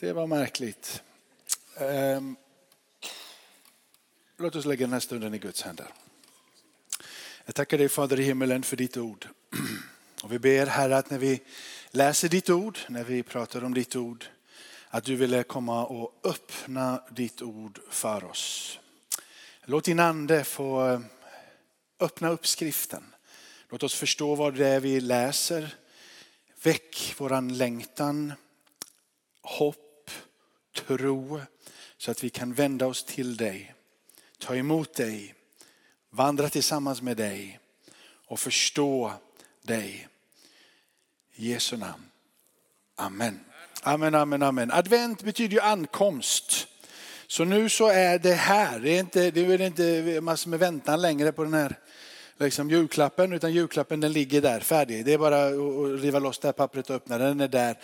Det var märkligt. Ehm, låt oss lägga den här stunden i Guds händer. Jag tackar dig Fader i himmelen för ditt ord. Och vi ber Herre att när vi läser ditt ord, när vi pratar om ditt ord, att du ville komma och öppna ditt ord för oss. Låt din ande få eh, öppna upp skriften. Låt oss förstå vad det är vi läser. Väck våran längtan, hopp, tro så att vi kan vända oss till dig, ta emot dig, vandra tillsammans med dig och förstå dig. I Jesu namn. Amen. Amen, amen, amen. Advent betyder ju ankomst. Så nu så är det här. Det är inte, det är inte massor med väntan längre på den här liksom julklappen, utan julklappen den ligger där färdig. Det är bara att riva loss det här pappret och öppna den, den är där.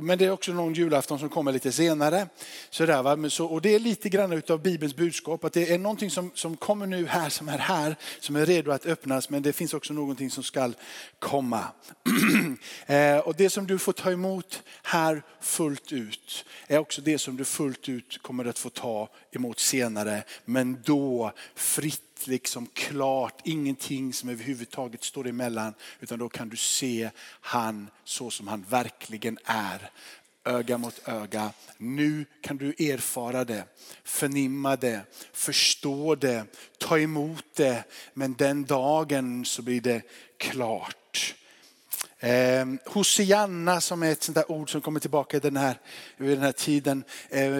Men det är också någon julafton som kommer lite senare. Så där, va? Så, och det är lite grann utav Bibelns budskap, att det är någonting som, som kommer nu här, som är här, som är redo att öppnas, men det finns också någonting som ska komma. Eh, och det som du får ta emot här fullt ut, är också det som du fullt ut kommer att få ta emot senare, men då fritt liksom klart, ingenting som överhuvudtaget står emellan. Utan då kan du se han så som han verkligen är. Öga mot öga. Nu kan du erfara det, förnimma det, förstå det, ta emot det. Men den dagen så blir det klart. Eh, Hosianna som är ett sånt där ord som kommer tillbaka i den här, i den här tiden. Eh,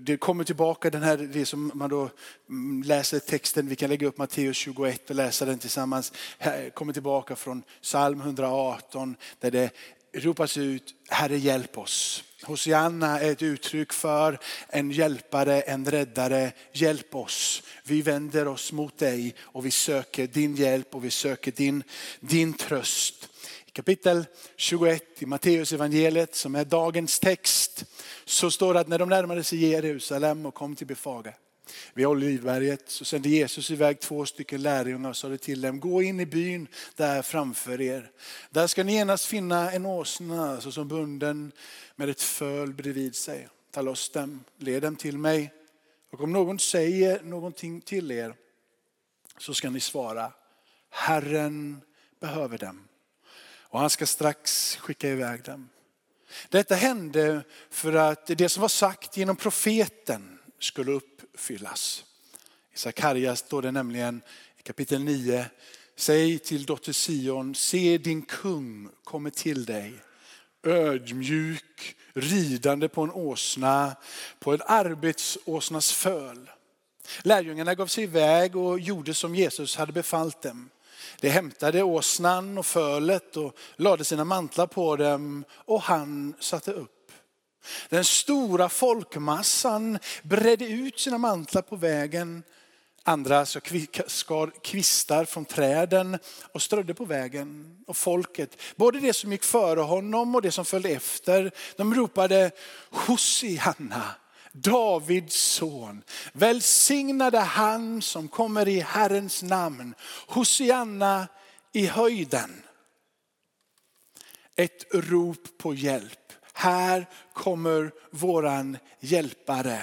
det kommer tillbaka den här, det som man då mm, läser texten, vi kan lägga upp Matteus 21 och läsa den tillsammans. Här, kommer tillbaka från psalm 118 där det ropas ut, Herre hjälp oss. Hosianna är ett uttryck för en hjälpare, en räddare. Hjälp oss. Vi vänder oss mot dig och vi söker din hjälp och vi söker din, din tröst kapitel 21 i Matteus evangeliet som är dagens text så står det att när de närmade sig Jerusalem och kom till Befaga. vid Olivberget så sände Jesus iväg två stycken lärjungar och sa till dem, gå in i byn där framför er. Där ska ni genast finna en åsna såsom bunden med ett föl bredvid sig. Ta loss dem, led dem till mig. Och om någon säger någonting till er så ska ni svara, Herren behöver dem och han ska strax skicka iväg dem. Detta hände för att det som var sagt genom profeten skulle uppfyllas. I Sakarja står det nämligen i kapitel 9, säg till dotter Sion, se din kung kommer till dig, ödmjuk, ridande på en åsna, på en arbetsåsnas föl. Lärjungarna gav sig iväg och gjorde som Jesus hade befallt dem. De hämtade åsnan och fölet och lade sina mantlar på dem och han satte upp. Den stora folkmassan bredde ut sina mantlar på vägen. Andra så skar kvistar från träden och strödde på vägen. Och folket, både det som gick före honom och det som följde efter, de ropade Hosianna. Davids son. Välsignade han som kommer i Herrens namn. Hosianna i höjden. Ett rop på hjälp. Här kommer våran hjälpare.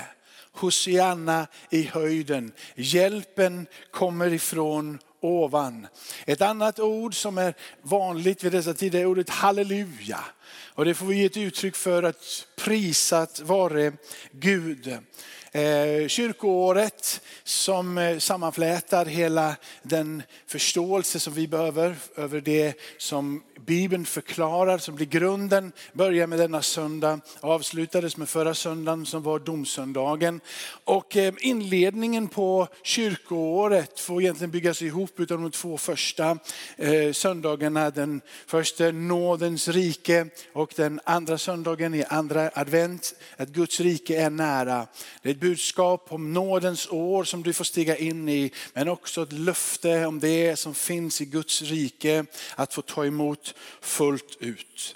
Hosianna i höjden. Hjälpen kommer ifrån ovan. Ett annat ord som är vanligt vid dessa tider är ordet halleluja. Och det får vi ge ett uttryck för att prisat vare Gud. Eh, kyrkoåret som eh, sammanflätar hela den förståelse som vi behöver över det som Bibeln förklarar, som blir grunden, börjar med denna söndag, avslutades med förra söndagen som var domsöndagen. Och eh, inledningen på kyrkoåret får egentligen byggas ihop utav de två första söndagarna. Den första nådens rike och den andra söndagen i andra advent, att Guds rike är nära. Det är budskap om nådens år som du får stiga in i, men också ett löfte om det som finns i Guds rike att få ta emot fullt ut.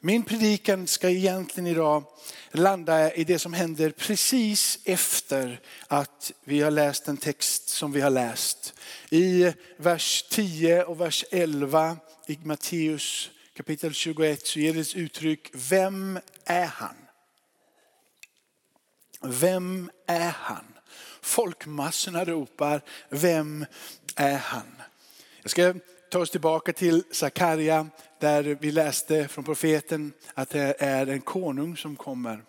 Min predikan ska egentligen idag landa i det som händer precis efter att vi har läst den text som vi har läst. I vers 10 och vers 11 i Matteus kapitel 21 så ger det ett uttryck, vem är han? Vem är han? Folkmassorna ropar, vem är han? Jag ska ta oss tillbaka till Sakarja där vi läste från profeten att det är en konung som kommer.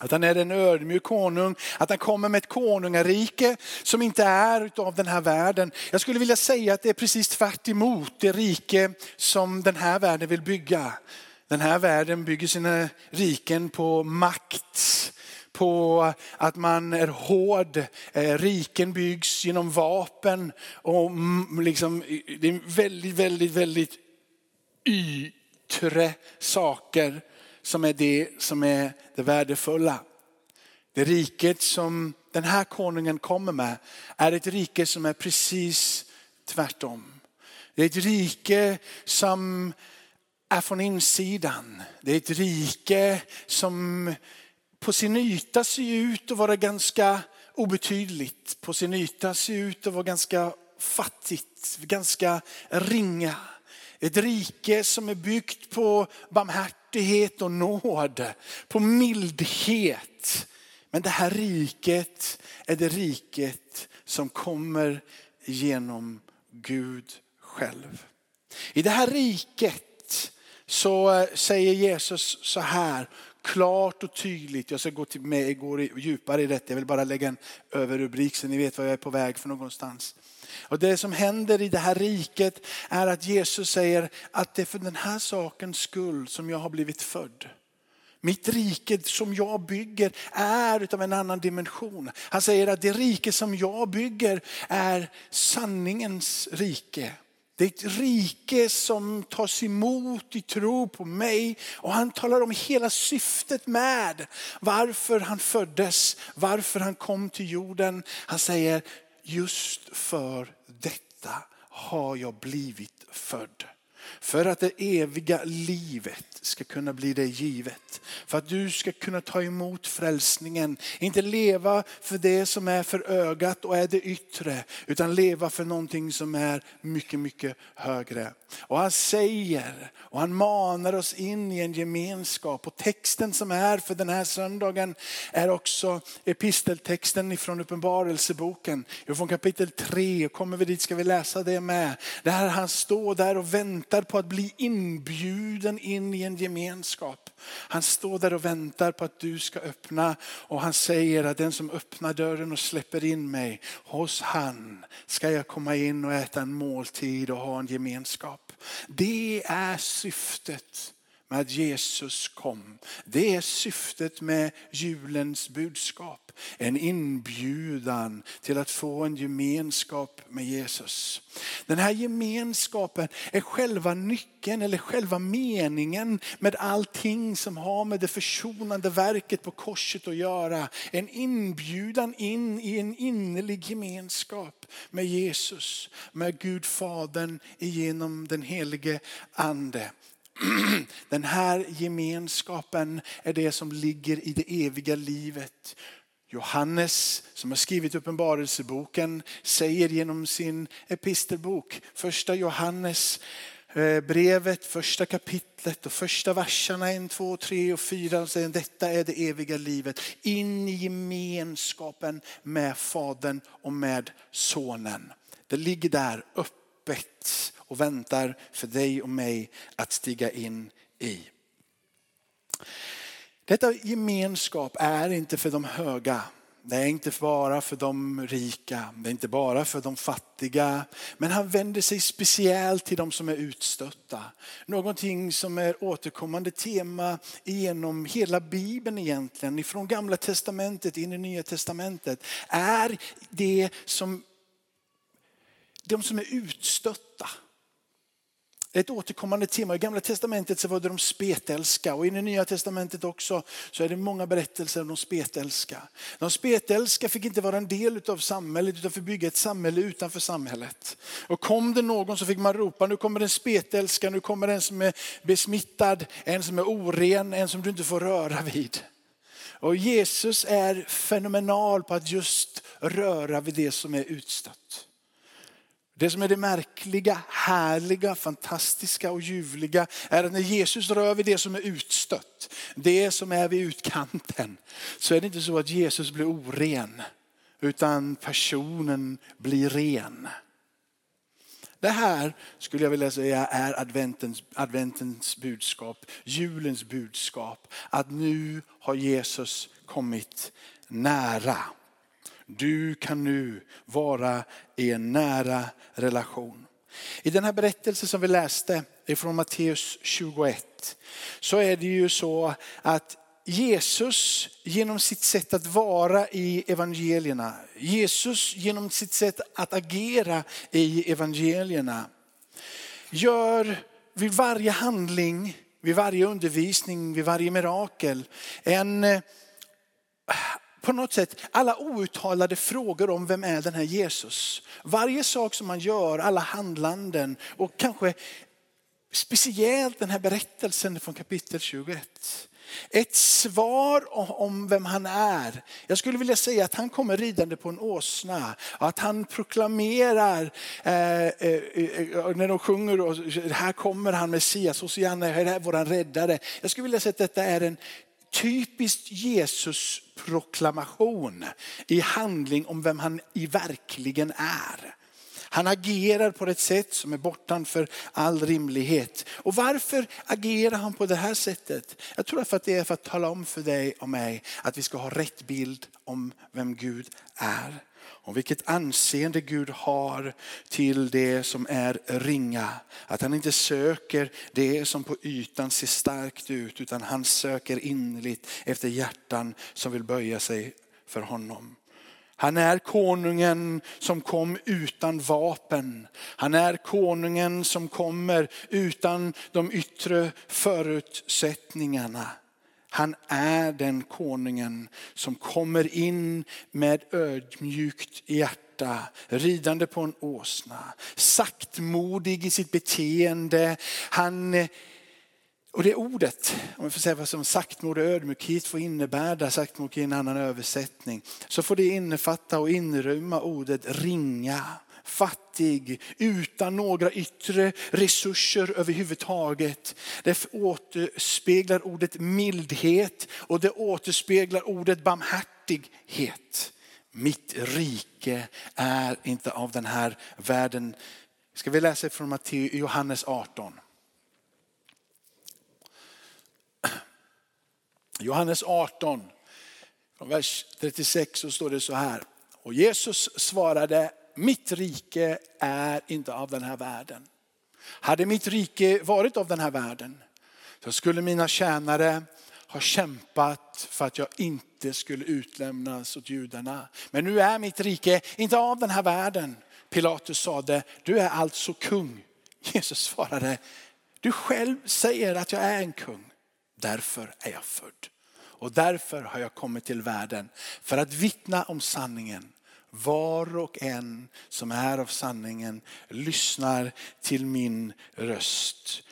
Att han är en ödmjuk konung, att han kommer med ett konungarike som inte är av den här världen. Jag skulle vilja säga att det är precis tvärt det rike som den här världen vill bygga. Den här världen bygger sina riken på makt, på att man är hård. Eh, riken byggs genom vapen och liksom, det är väldigt, väldigt, väldigt yttre saker som är det som är det värdefulla. Det riket som den här konungen kommer med är ett rike som är precis tvärtom. Det är ett rike som är från insidan. Det är ett rike som på sin yta ser ut att vara ganska obetydligt. På sin yta ser ut att vara ganska fattigt, ganska ringa. Ett rike som är byggt på barmhärtighet och nåd, på mildhet. Men det här riket är det riket som kommer genom Gud själv. I det här riket så eh, säger Jesus så här klart och tydligt. Jag ska gå till med, går djupare i detta. Jag vill bara lägga en överrubrik så ni vet var jag är på väg för någonstans. Och det som händer i det här riket är att Jesus säger att det är för den här sakens skull som jag har blivit född. Mitt rike som jag bygger är av en annan dimension. Han säger att det rike som jag bygger är sanningens rike. Det är ett rike som tas emot i tro på mig och han talar om hela syftet med varför han föddes, varför han kom till jorden. Han säger just för detta har jag blivit född. För att det eviga livet ska kunna bli dig givet. För att du ska kunna ta emot frälsningen. Inte leva för det som är för ögat och är det yttre. Utan leva för någonting som är mycket, mycket högre. Och han säger och han manar oss in i en gemenskap. Och texten som är för den här söndagen är också episteltexten ifrån uppenbarelseboken. Från kapitel 3, kommer vi dit ska vi läsa det med. Där han står där och väntar på att bli inbjuden in i en gemenskap. Han står där och väntar på att du ska öppna och han säger att den som öppnar dörren och släpper in mig, hos han ska jag komma in och äta en måltid och ha en gemenskap. Det är syftet att Jesus kom. Det är syftet med julens budskap. En inbjudan till att få en gemenskap med Jesus. Den här gemenskapen är själva nyckeln eller själva meningen med allting som har med det försonande verket på korset att göra. En inbjudan in i en innerlig gemenskap med Jesus, med Gud Fadern genom den helige Ande. Den här gemenskapen är det som ligger i det eviga livet. Johannes som har skrivit uppenbarelseboken säger genom sin epistelbok, första Johannes eh, brevet, första kapitlet och första verserna 1, 2, 3 och 4 säger detta är det eviga livet. In i gemenskapen med Fadern och med Sonen. Det ligger där öppet och väntar för dig och mig att stiga in i. Detta gemenskap är inte för de höga. Det är inte bara för de rika, det är inte bara för de fattiga. Men han vänder sig speciellt till de som är utstötta. Någonting som är återkommande tema genom hela bibeln egentligen. Ifrån gamla testamentet in i nya testamentet. Är det som de som är utstötta. Ett återkommande tema. I gamla testamentet så var det de spetälska och i det nya testamentet också så är det många berättelser om de spetälska. De spetälska fick inte vara en del av samhället utan fick bygga ett samhälle utanför samhället. Och kom det någon så fick man ropa, nu kommer en spetälska, nu kommer en som är besmittad, en som är oren, en som du inte får röra vid. Och Jesus är fenomenal på att just röra vid det som är utstött. Det som är det märkliga, härliga, fantastiska och ljuvliga är att när Jesus rör vid det som är utstött, det som är vid utkanten, så är det inte så att Jesus blir oren, utan personen blir ren. Det här skulle jag vilja säga är adventens, adventens budskap, julens budskap. Att nu har Jesus kommit nära. Du kan nu vara i en nära relation. I den här berättelsen som vi läste från Matteus 21 så är det ju så att Jesus genom sitt sätt att vara i evangelierna, Jesus genom sitt sätt att agera i evangelierna gör vid varje handling, vid varje undervisning, vid varje mirakel en på något sätt alla outtalade frågor om vem är den här Jesus. Varje sak som han gör, alla handlanden och kanske speciellt den här berättelsen från kapitel 21. Ett svar om vem han är. Jag skulle vilja säga att han kommer ridande på en åsna. Att han proklamerar eh, eh, eh när de sjunger, och, här kommer han Messias, Hosianna, här är våran räddare. Jag skulle vilja säga att detta är en typiskt Jesus proklamation i handling om vem han i verkligen är. Han agerar på ett sätt som är bortanför all rimlighet. Och varför agerar han på det här sättet? Jag tror att det är för att tala om för dig och mig att vi ska ha rätt bild om vem Gud är. Om vilket anseende Gud har till det som är ringa. Att han inte söker det som på ytan ser starkt ut utan han söker innerligt efter hjärtan som vill böja sig för honom. Han är konungen som kom utan vapen. Han är konungen som kommer utan de yttre förutsättningarna. Han är den konungen som kommer in med ödmjukt hjärta, ridande på en åsna, saktmodig i sitt beteende. Han eh, och det ordet, om vi får säga vad som saktmod och ödmjukhet får innebära, saktmod i en annan översättning, så får det innefatta och inrymma ordet ringa, fattig, utan några yttre resurser överhuvudtaget. Det återspeglar ordet mildhet och det återspeglar ordet barmhärtighet. Mitt rike är inte av den här världen. Ska vi läsa från Johannes 18. Johannes 18, från vers 36 så står det så här. Och Jesus svarade, mitt rike är inte av den här världen. Hade mitt rike varit av den här världen så skulle mina tjänare ha kämpat för att jag inte skulle utlämnas åt judarna. Men nu är mitt rike inte av den här världen. Pilatus sade, du är alltså kung. Jesus svarade, du själv säger att jag är en kung. Därför är jag född. Och därför har jag kommit till världen för att vittna om sanningen. Var och en som är av sanningen lyssnar till min röst.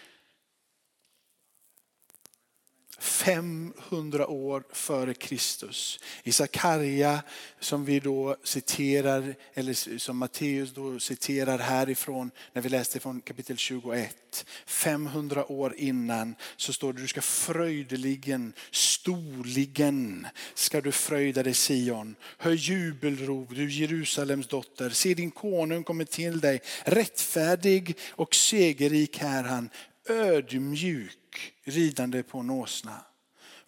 500 år före Kristus. I Sakarja som vi då citerar, eller som Matteus då citerar härifrån när vi läste från kapitel 21. 500 år innan så står det du ska fröjdeligen, storligen ska du fröjda dig Sion. Hör jubelrop du Jerusalems dotter. Se din konung kommer till dig. Rättfärdig och segerrik är han. Ödmjuk ridande på en åsna.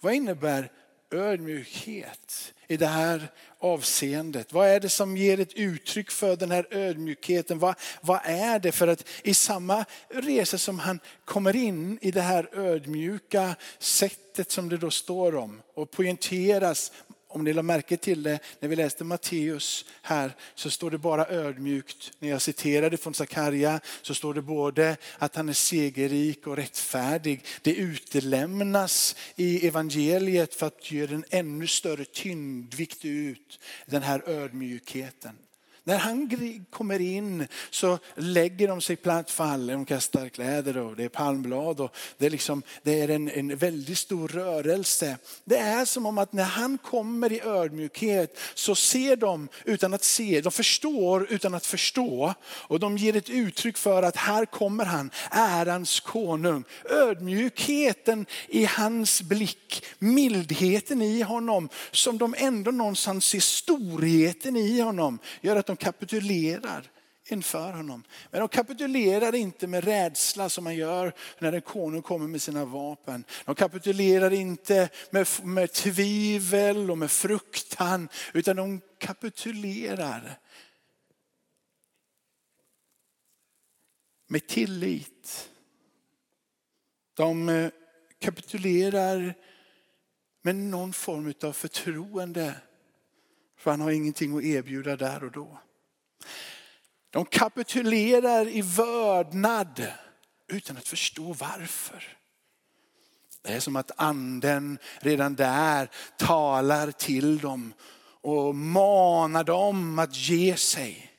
Vad innebär ödmjukhet i det här avseendet? Vad är det som ger ett uttryck för den här ödmjukheten? Vad, vad är det? För att i samma resa som han kommer in i det här ödmjuka sättet som det då står om och poängteras om ni la märke till det när vi läste Matteus här så står det bara ödmjukt. När jag citerade från Sakarja så står det både att han är segerrik och rättfärdig. Det utelämnas i evangeliet för att ge den ännu större tyngdvikt ut den här ödmjukheten. När han kommer in så lägger de sig platt fall, de kastar kläder och det är palmblad och det är, liksom, det är en, en väldigt stor rörelse. Det är som om att när han kommer i ödmjukhet så ser de utan att se, de förstår utan att förstå. Och de ger ett uttryck för att här kommer han, ärans konung. Ödmjukheten i hans blick, mildheten i honom som de ändå någonstans ser storheten i honom gör att de kapitulerar inför honom. Men de kapitulerar inte med rädsla som man gör när en konung kommer med sina vapen. De kapitulerar inte med, med tvivel och med fruktan, utan de kapitulerar med tillit. De eh, kapitulerar med någon form av förtroende för han har ingenting att erbjuda där och då. De kapitulerar i vördnad utan att förstå varför. Det är som att anden redan där talar till dem och manar dem att ge sig.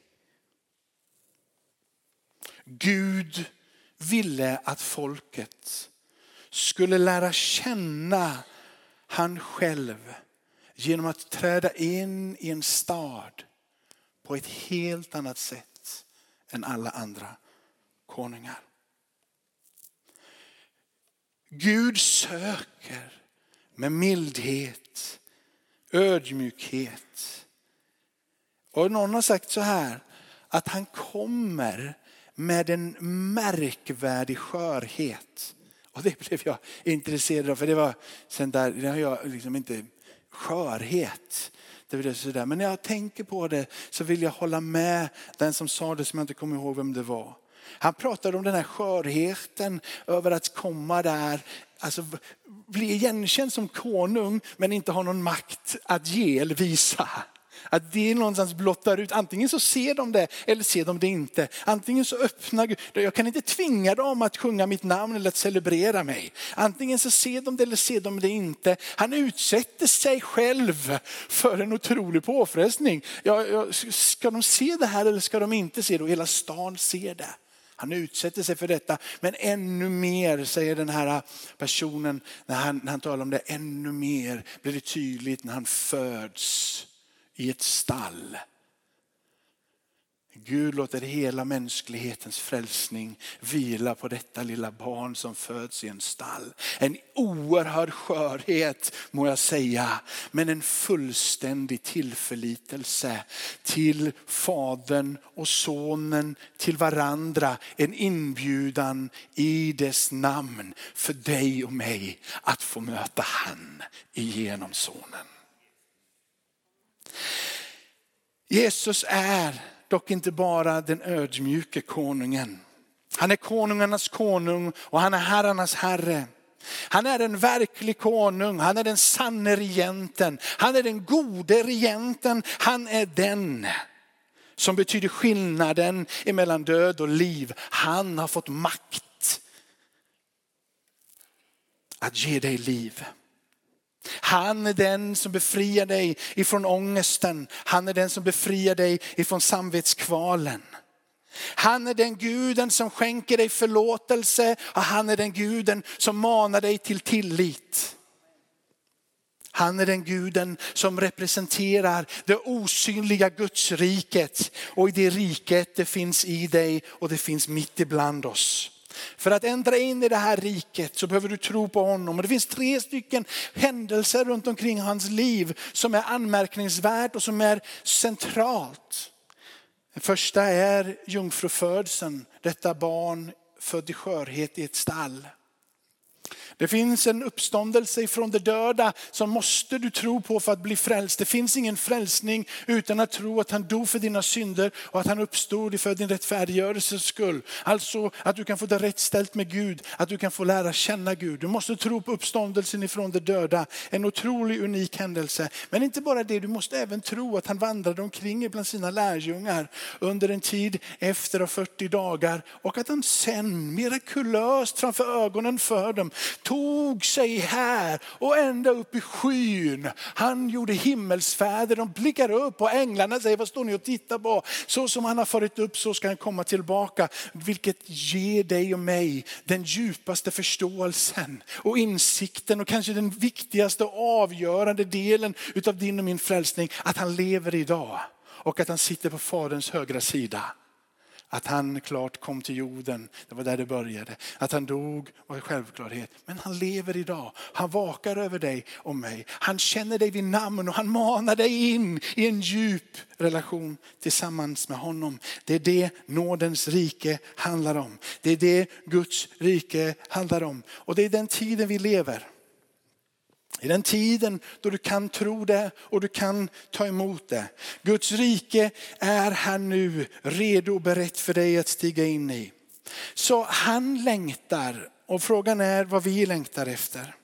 Gud ville att folket skulle lära känna han själv genom att träda in i en stad på ett helt annat sätt än alla andra konungar. Gud söker med mildhet, ödmjukhet. Och någon har sagt så här, att han kommer med en märkvärdig skörhet. Och det blev jag intresserad av, för det var sen där, det har jag liksom inte skörhet. Det vill sådär. Men när jag tänker på det så vill jag hålla med den som sa det som jag inte kommer ihåg vem det var. Han pratade om den här skörheten över att komma där, alltså bli igenkänd som konung men inte ha någon makt att ge eller visa. Att det någonstans blottar ut, antingen så ser de det eller ser de det inte. Antingen så öppnar Gud, jag kan inte tvinga dem att sjunga mitt namn eller att celebrera mig. Antingen så ser de det eller ser de det inte. Han utsätter sig själv för en otrolig påfrestning. Ja, ska de se det här eller ska de inte se det? Och hela stan ser det. Han utsätter sig för detta. Men ännu mer, säger den här personen när han, när han talar om det, ännu mer blir det tydligt när han föds i ett stall. Gud låter hela mänsklighetens frälsning vila på detta lilla barn som föds i en stall. En oerhörd skörhet må jag säga, men en fullständig tillförlitelse till Fadern och Sonen, till varandra. En inbjudan i dess namn för dig och mig att få möta han genom Sonen. Jesus är dock inte bara den ödmjuke konungen. Han är konungarnas konung och han är herrarnas herre. Han är en verklig konung, han är den sanne regenten, han är den gode regenten, han är den som betyder skillnaden mellan död och liv. Han har fått makt att ge dig liv. Han är den som befriar dig ifrån ångesten. Han är den som befriar dig ifrån samvetskvalen. Han är den guden som skänker dig förlåtelse och han är den guden som manar dig till tillit. Han är den guden som representerar det osynliga Gudsriket och i det riket det finns i dig och det finns mitt ibland oss. För att ändra in i det här riket så behöver du tro på honom. Och det finns tre stycken händelser runt omkring hans liv som är anmärkningsvärt och som är centralt. Den första är jungfrufödseln, detta barn född i skörhet i ett stall. Det finns en uppståndelse ifrån de döda som måste du tro på för att bli frälst. Det finns ingen frälsning utan att tro att han dog för dina synder och att han uppstod för din rättfärdiggörelses skull. Alltså att du kan få det rätt ställt med Gud, att du kan få lära känna Gud. Du måste tro på uppståndelsen ifrån de döda. En otrolig unik händelse. Men inte bara det, du måste även tro att han vandrade omkring bland sina lärjungar under en tid efter 40 dagar och att han sen mirakulöst framför ögonen för dem tog sig här och ända upp i skyn. Han gjorde himmelsfärder, de blickar upp och änglarna säger, vad står ni och tittar på? Så som han har farit upp så ska han komma tillbaka. Vilket ger dig och mig den djupaste förståelsen och insikten och kanske den viktigaste och avgörande delen utav din och min frälsning. Att han lever idag och att han sitter på faderns högra sida. Att han klart kom till jorden, det var där det började. Att han dog var en självklarhet. Men han lever idag. Han vakar över dig och mig. Han känner dig vid namn och han manar dig in i en djup relation tillsammans med honom. Det är det nådens rike handlar om. Det är det Guds rike handlar om. Och det är den tiden vi lever. I den tiden då du kan tro det och du kan ta emot det. Guds rike är här nu redo och berett för dig att stiga in i. Så han längtar och frågan är vad vi längtar efter.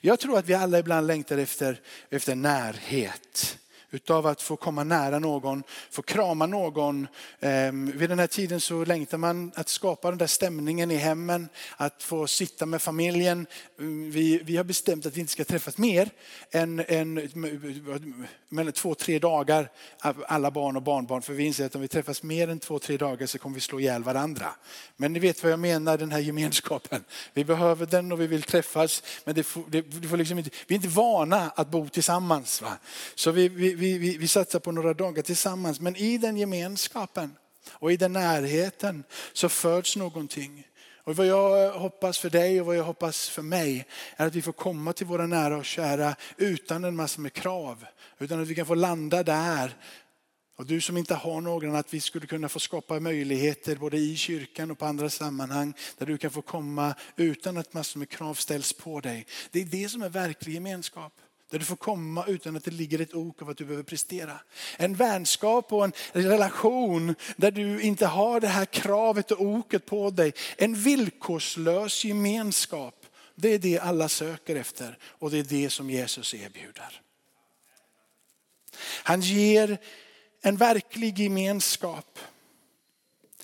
Jag tror att vi alla ibland längtar efter, efter närhet utav att få komma nära någon, få krama någon. Ehm, vid den här tiden så längtar man att skapa den där stämningen i hemmen, att få sitta med familjen. Mm, vi, vi har bestämt att vi inte ska träffas mer än, än mellan två, tre dagar, alla barn och barnbarn. För vi inser att om vi träffas mer än två, tre dagar så kommer vi slå ihjäl varandra. Men ni vet vad jag menar, den här gemenskapen. Vi behöver den och vi vill träffas, men det får, det, det får liksom inte, vi är inte vana att bo tillsammans. Va? Så vi, vi, vi, vi, vi satsar på några dagar tillsammans. Men i den gemenskapen och i den närheten så föds någonting. Och vad jag hoppas för dig och vad jag hoppas för mig är att vi får komma till våra nära och kära utan en massa med krav. Utan att vi kan få landa där. Och du som inte har någon, att vi skulle kunna få skapa möjligheter både i kyrkan och på andra sammanhang där du kan få komma utan att massor med krav ställs på dig. Det är det som är verklig gemenskap. Där du får komma utan att det ligger ett ok av att du behöver prestera. En vänskap och en relation där du inte har det här kravet och oket på dig. En villkorslös gemenskap. Det är det alla söker efter och det är det som Jesus erbjuder. Han ger en verklig gemenskap.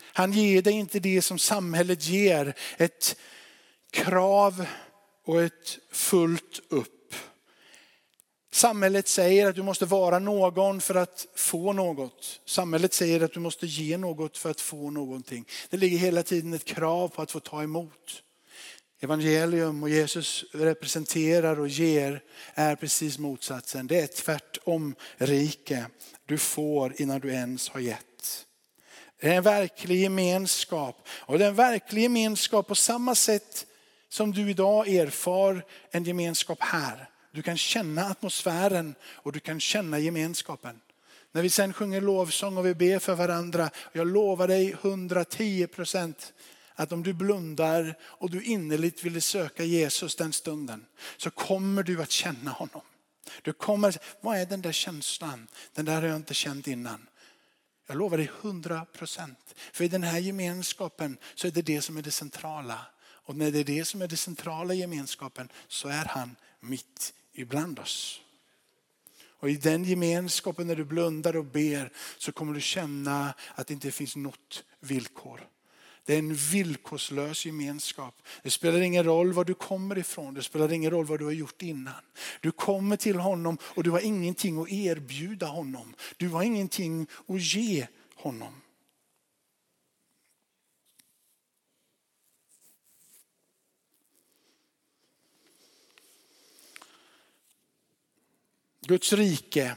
Han ger dig inte det som samhället ger, ett krav och ett fullt upp. Samhället säger att du måste vara någon för att få något. Samhället säger att du måste ge något för att få någonting. Det ligger hela tiden ett krav på att få ta emot. Evangelium och Jesus representerar och ger är precis motsatsen. Det är ett tvärtom rike. Du får innan du ens har gett. Det är en verklig gemenskap. Och det är en verklig gemenskap på samma sätt som du idag erfar en gemenskap här. Du kan känna atmosfären och du kan känna gemenskapen. När vi sen sjunger lovsång och vi ber för varandra, jag lovar dig 110 procent att om du blundar och du innerligt vill söka Jesus den stunden så kommer du att känna honom. Du kommer, vad är den där känslan? Den där har jag inte känt innan. Jag lovar dig 100 procent. För i den här gemenskapen så är det det som är det centrala. Och när det är det som är det centrala i gemenskapen så är han mitt ibland oss. Och i den gemenskapen när du blundar och ber så kommer du känna att det inte finns något villkor. Det är en villkorslös gemenskap. Det spelar ingen roll var du kommer ifrån, det spelar ingen roll vad du har gjort innan. Du kommer till honom och du har ingenting att erbjuda honom. Du har ingenting att ge honom. Guds rike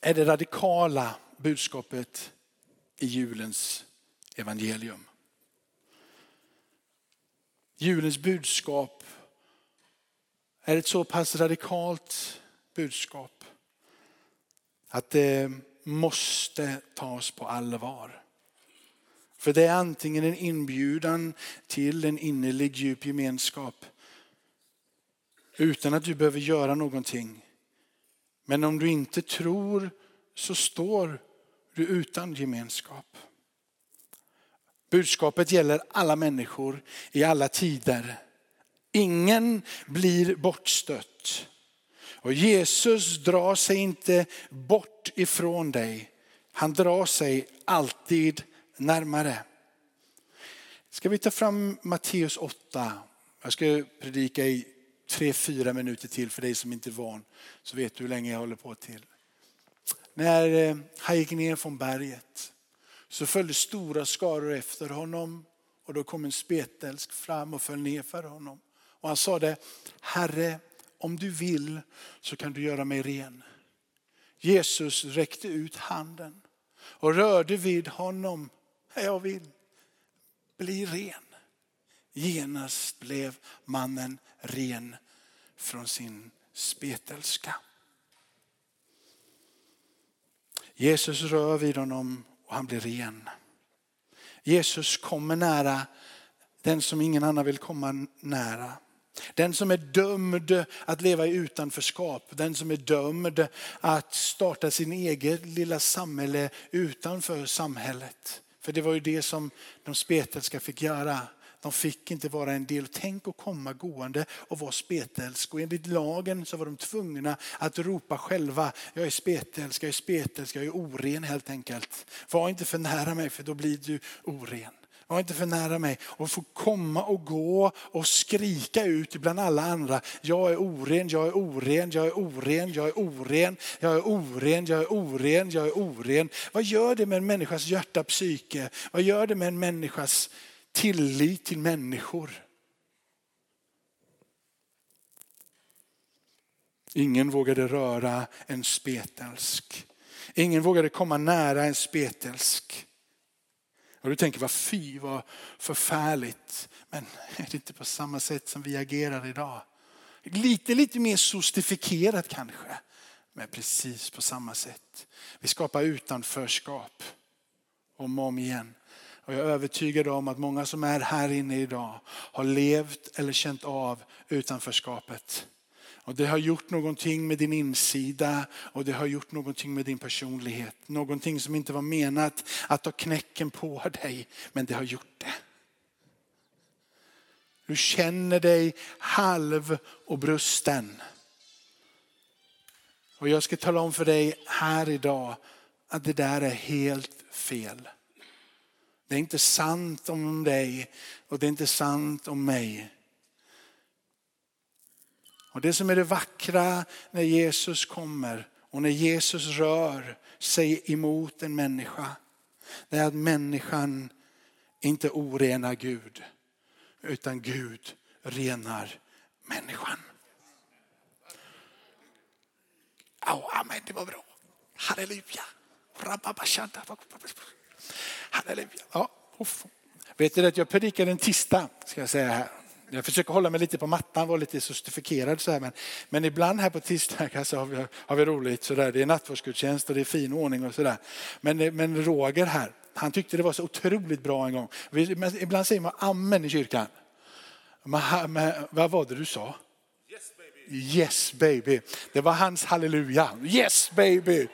är det radikala budskapet i julens evangelium. Julens budskap är ett så pass radikalt budskap att det måste tas på allvar. För det är antingen en inbjudan till en innerlig djup gemenskap utan att du behöver göra någonting. Men om du inte tror så står du utan gemenskap. Budskapet gäller alla människor i alla tider. Ingen blir bortstött. Och Jesus drar sig inte bort ifrån dig. Han drar sig alltid närmare. Ska vi ta fram Matteus 8 Jag ska predika i tre, fyra minuter till för dig som inte är van. Så vet du hur länge jag håller på till. När eh, han gick ner från berget så följde stora skaror efter honom och då kom en spetälsk fram och föll ner för honom. Och han sade Herre om du vill så kan du göra mig ren. Jesus räckte ut handen och rörde vid honom. Jag vill bli ren. Genast blev mannen ren från sin spetälska. Jesus rör vid honom och han blir ren. Jesus kommer nära den som ingen annan vill komma nära. Den som är dömd att leva i utanförskap, den som är dömd att starta sin eget lilla samhälle utanför samhället. För det var ju det som de spetälska fick göra. De fick inte vara en del. Tänk att komma gående och vara spetälsk. Och enligt lagen så var de tvungna att ropa själva, jag är spetälsk, jag är spetälsk, jag är oren helt enkelt. Var inte för nära mig för då blir du oren. Var inte för nära mig och få komma och gå och skrika ut bland alla andra. Jag är oren, jag är oren, jag är oren, jag är oren, jag är oren, jag är oren, jag är oren. Vad gör det med en människas hjärta, psyke? Vad gör det med en människas tillit till människor? Ingen vågade röra en spetälsk. Ingen vågade komma nära en spetälsk. Och du tänker, vad fy, vad förfärligt. Men är det inte på samma sätt som vi agerar idag? Lite, lite mer sostifikerat kanske, men precis på samma sätt. Vi skapar utanförskap om och om igen. Och jag är övertygad om att många som är här inne idag har levt eller känt av utanförskapet. Och det har gjort någonting med din insida och det har gjort någonting med din personlighet. Någonting som inte var menat att ta knäcken på dig, men det har gjort det. Du känner dig halv och brusten. Och jag ska tala om för dig här idag att det där är helt fel. Det är inte sant om dig och det är inte sant om mig. Och det som är det vackra när Jesus kommer och när Jesus rör sig emot en människa, det är att människan inte orenar Gud, utan Gud renar människan. Oh, amen, det var bra. Halleluja. Halleluja. Ja, Vet du att jag predikade en tisdag, ska jag säga här. Jag försöker hålla mig lite på mattan, vara lite sostifikerad så här, men, men ibland här på tisdagar så har vi, har vi roligt så där. Det är nattvardsgudstjänst och det är fin ordning och sådär. Men, men Roger här, han tyckte det var så otroligt bra en gång. Men ibland säger man amen i kyrkan. Men, men, vad var det du sa? Yes baby. yes baby. Det var hans halleluja. Yes baby.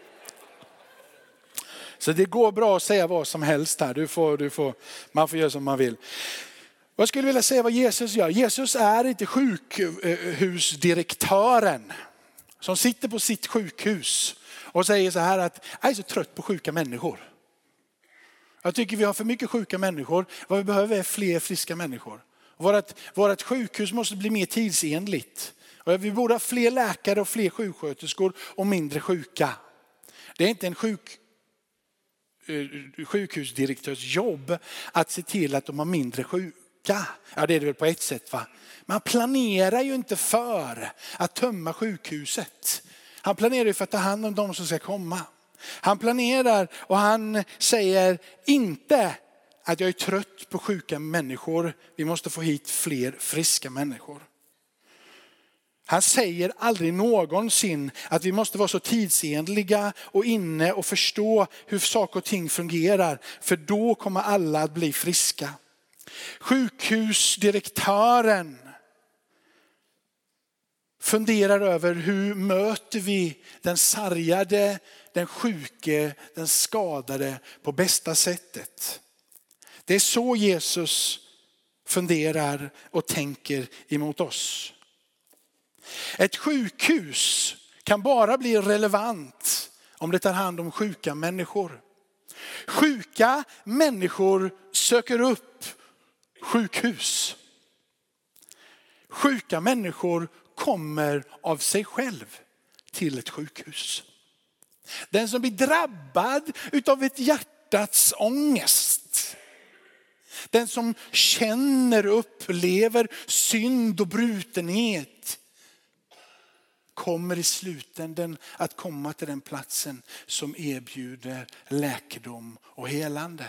Så det går bra att säga vad som helst här. Du får, du får, man får göra som man vill. Jag skulle vilja säga vad Jesus gör. Jesus är inte sjukhusdirektören som sitter på sitt sjukhus och säger så här att jag är så trött på sjuka människor. Jag tycker vi har för mycket sjuka människor. Vad vi behöver är fler friska människor. Vårt, vårt sjukhus måste bli mer tidsenligt. Vi borde ha fler läkare och fler sjuksköterskor och mindre sjuka. Det är inte en sjuk, Eh, sjukhusdirektörs jobb att se till att de har mindre sjuka sjuka. Ja det är det väl på ett sätt va. Man planerar ju inte för att tömma sjukhuset. Han planerar ju för att ta hand om de som ska komma. Han planerar och han säger inte att jag är trött på sjuka människor. Vi måste få hit fler friska människor. Han säger aldrig någonsin att vi måste vara så tidsenliga och inne och förstå hur saker och ting fungerar. För då kommer alla att bli friska. Sjukhusdirektören funderar över hur möter vi den sargade, den sjuke, den skadade på bästa sättet. Det är så Jesus funderar och tänker emot oss. Ett sjukhus kan bara bli relevant om det tar hand om sjuka människor. Sjuka människor söker upp sjukhus. sjuka människor kommer av sig själv till ett sjukhus. Den som blir drabbad utav ett hjärtats ångest. Den som känner och upplever synd och brutenhet kommer i slutänden att komma till den platsen som erbjuder läkedom och helande.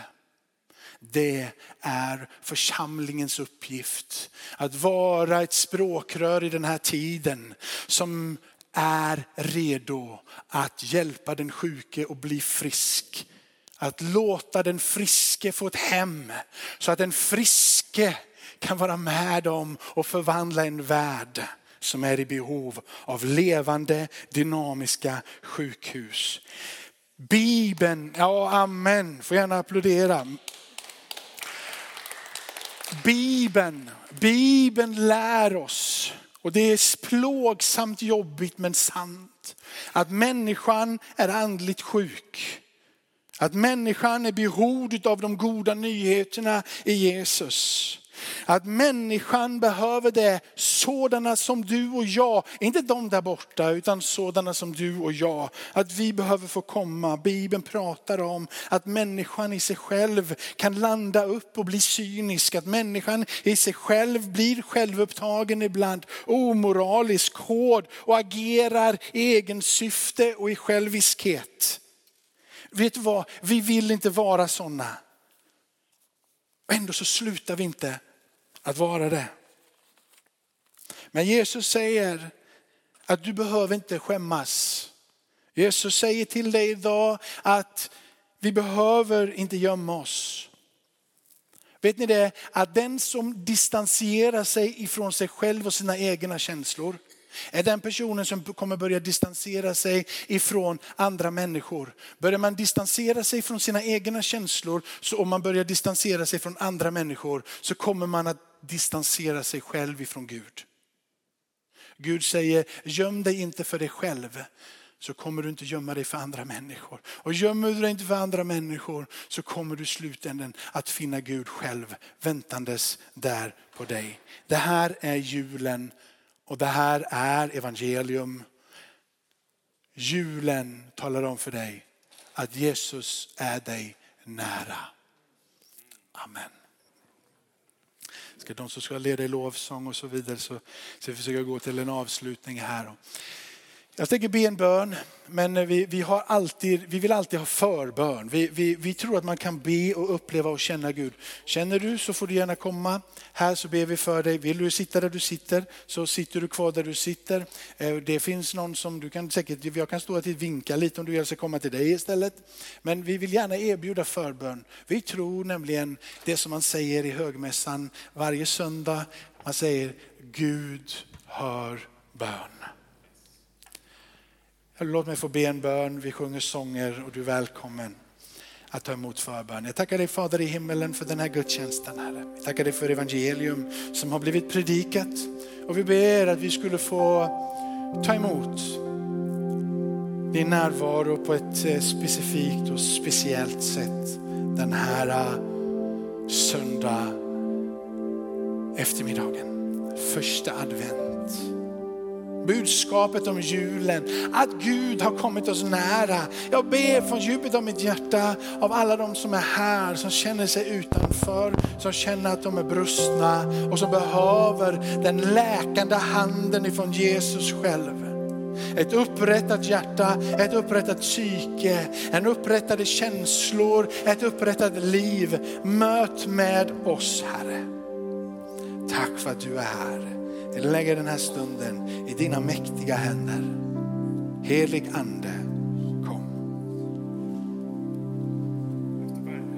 Det är församlingens uppgift att vara ett språkrör i den här tiden som är redo att hjälpa den sjuke och bli frisk. Att låta den friske få ett hem så att den friske kan vara med om och förvandla en värld som är i behov av levande dynamiska sjukhus. Bibeln, ja amen, får gärna applådera. Bibeln, Bibeln lär oss och det är plågsamt jobbigt men sant. Att människan är andligt sjuk. Att människan är behov av de goda nyheterna i Jesus. Att människan behöver det, sådana som du och jag, inte de där borta utan sådana som du och jag. Att vi behöver få komma. Bibeln pratar om att människan i sig själv kan landa upp och bli cynisk. Att människan i sig själv blir självupptagen ibland, omoralisk, hård och agerar i egen syfte och i själviskhet. Vet du vad, vi vill inte vara sådana. Ändå så slutar vi inte att vara det. Men Jesus säger att du behöver inte skämmas. Jesus säger till dig idag att vi behöver inte gömma oss. Vet ni det? Att den som distanserar sig ifrån sig själv och sina egna känslor är den personen som kommer börja distansera sig ifrån andra människor. Börjar man distansera sig från sina egna känslor, så om man börjar distansera sig från andra människor så kommer man att distansera sig själv ifrån Gud. Gud säger, göm dig inte för dig själv så kommer du inte gömma dig för andra människor. Och gömmer du dig inte för andra människor så kommer du i slutändan att finna Gud själv väntandes där på dig. Det här är julen och det här är evangelium. Julen talar om för dig att Jesus är dig nära. Amen säkert de som ska leda i lovsång och så vidare så ska vi försöka gå till en avslutning här. Jag tänker be en bön, men vi, vi, har alltid, vi vill alltid ha förbön. Vi, vi, vi tror att man kan be och uppleva och känna Gud. Känner du så får du gärna komma. Här så ber vi för dig. Vill du sitta där du sitter så sitter du kvar där du sitter. Eh, det finns någon som du kan säkert, jag kan stå och vinka lite om du vill ska komma till dig istället. Men vi vill gärna erbjuda förbön. Vi tror nämligen det som man säger i högmässan varje söndag. Man säger Gud hör bön. Låt mig få be en bön, vi sjunger sånger och du är välkommen att ta emot förbön. Jag tackar dig Fader i himmelen för den här gudstjänsten Herre. Jag tackar dig för evangelium som har blivit predikat och vi ber att vi skulle få ta emot din närvaro på ett eh, specifikt och speciellt sätt den här eh, söndag eftermiddagen, första advent budskapet om julen, att Gud har kommit oss nära. Jag ber från djupet av mitt hjärta av alla de som är här, som känner sig utanför, som känner att de är brustna och som behöver den läkande handen ifrån Jesus själv. Ett upprättat hjärta, ett upprättat psyke, en upprättade känslor, ett upprättat liv. Möt med oss Herre. Tack för att du är här. Jag lägger den här stunden i dina mäktiga händer. Helig ande,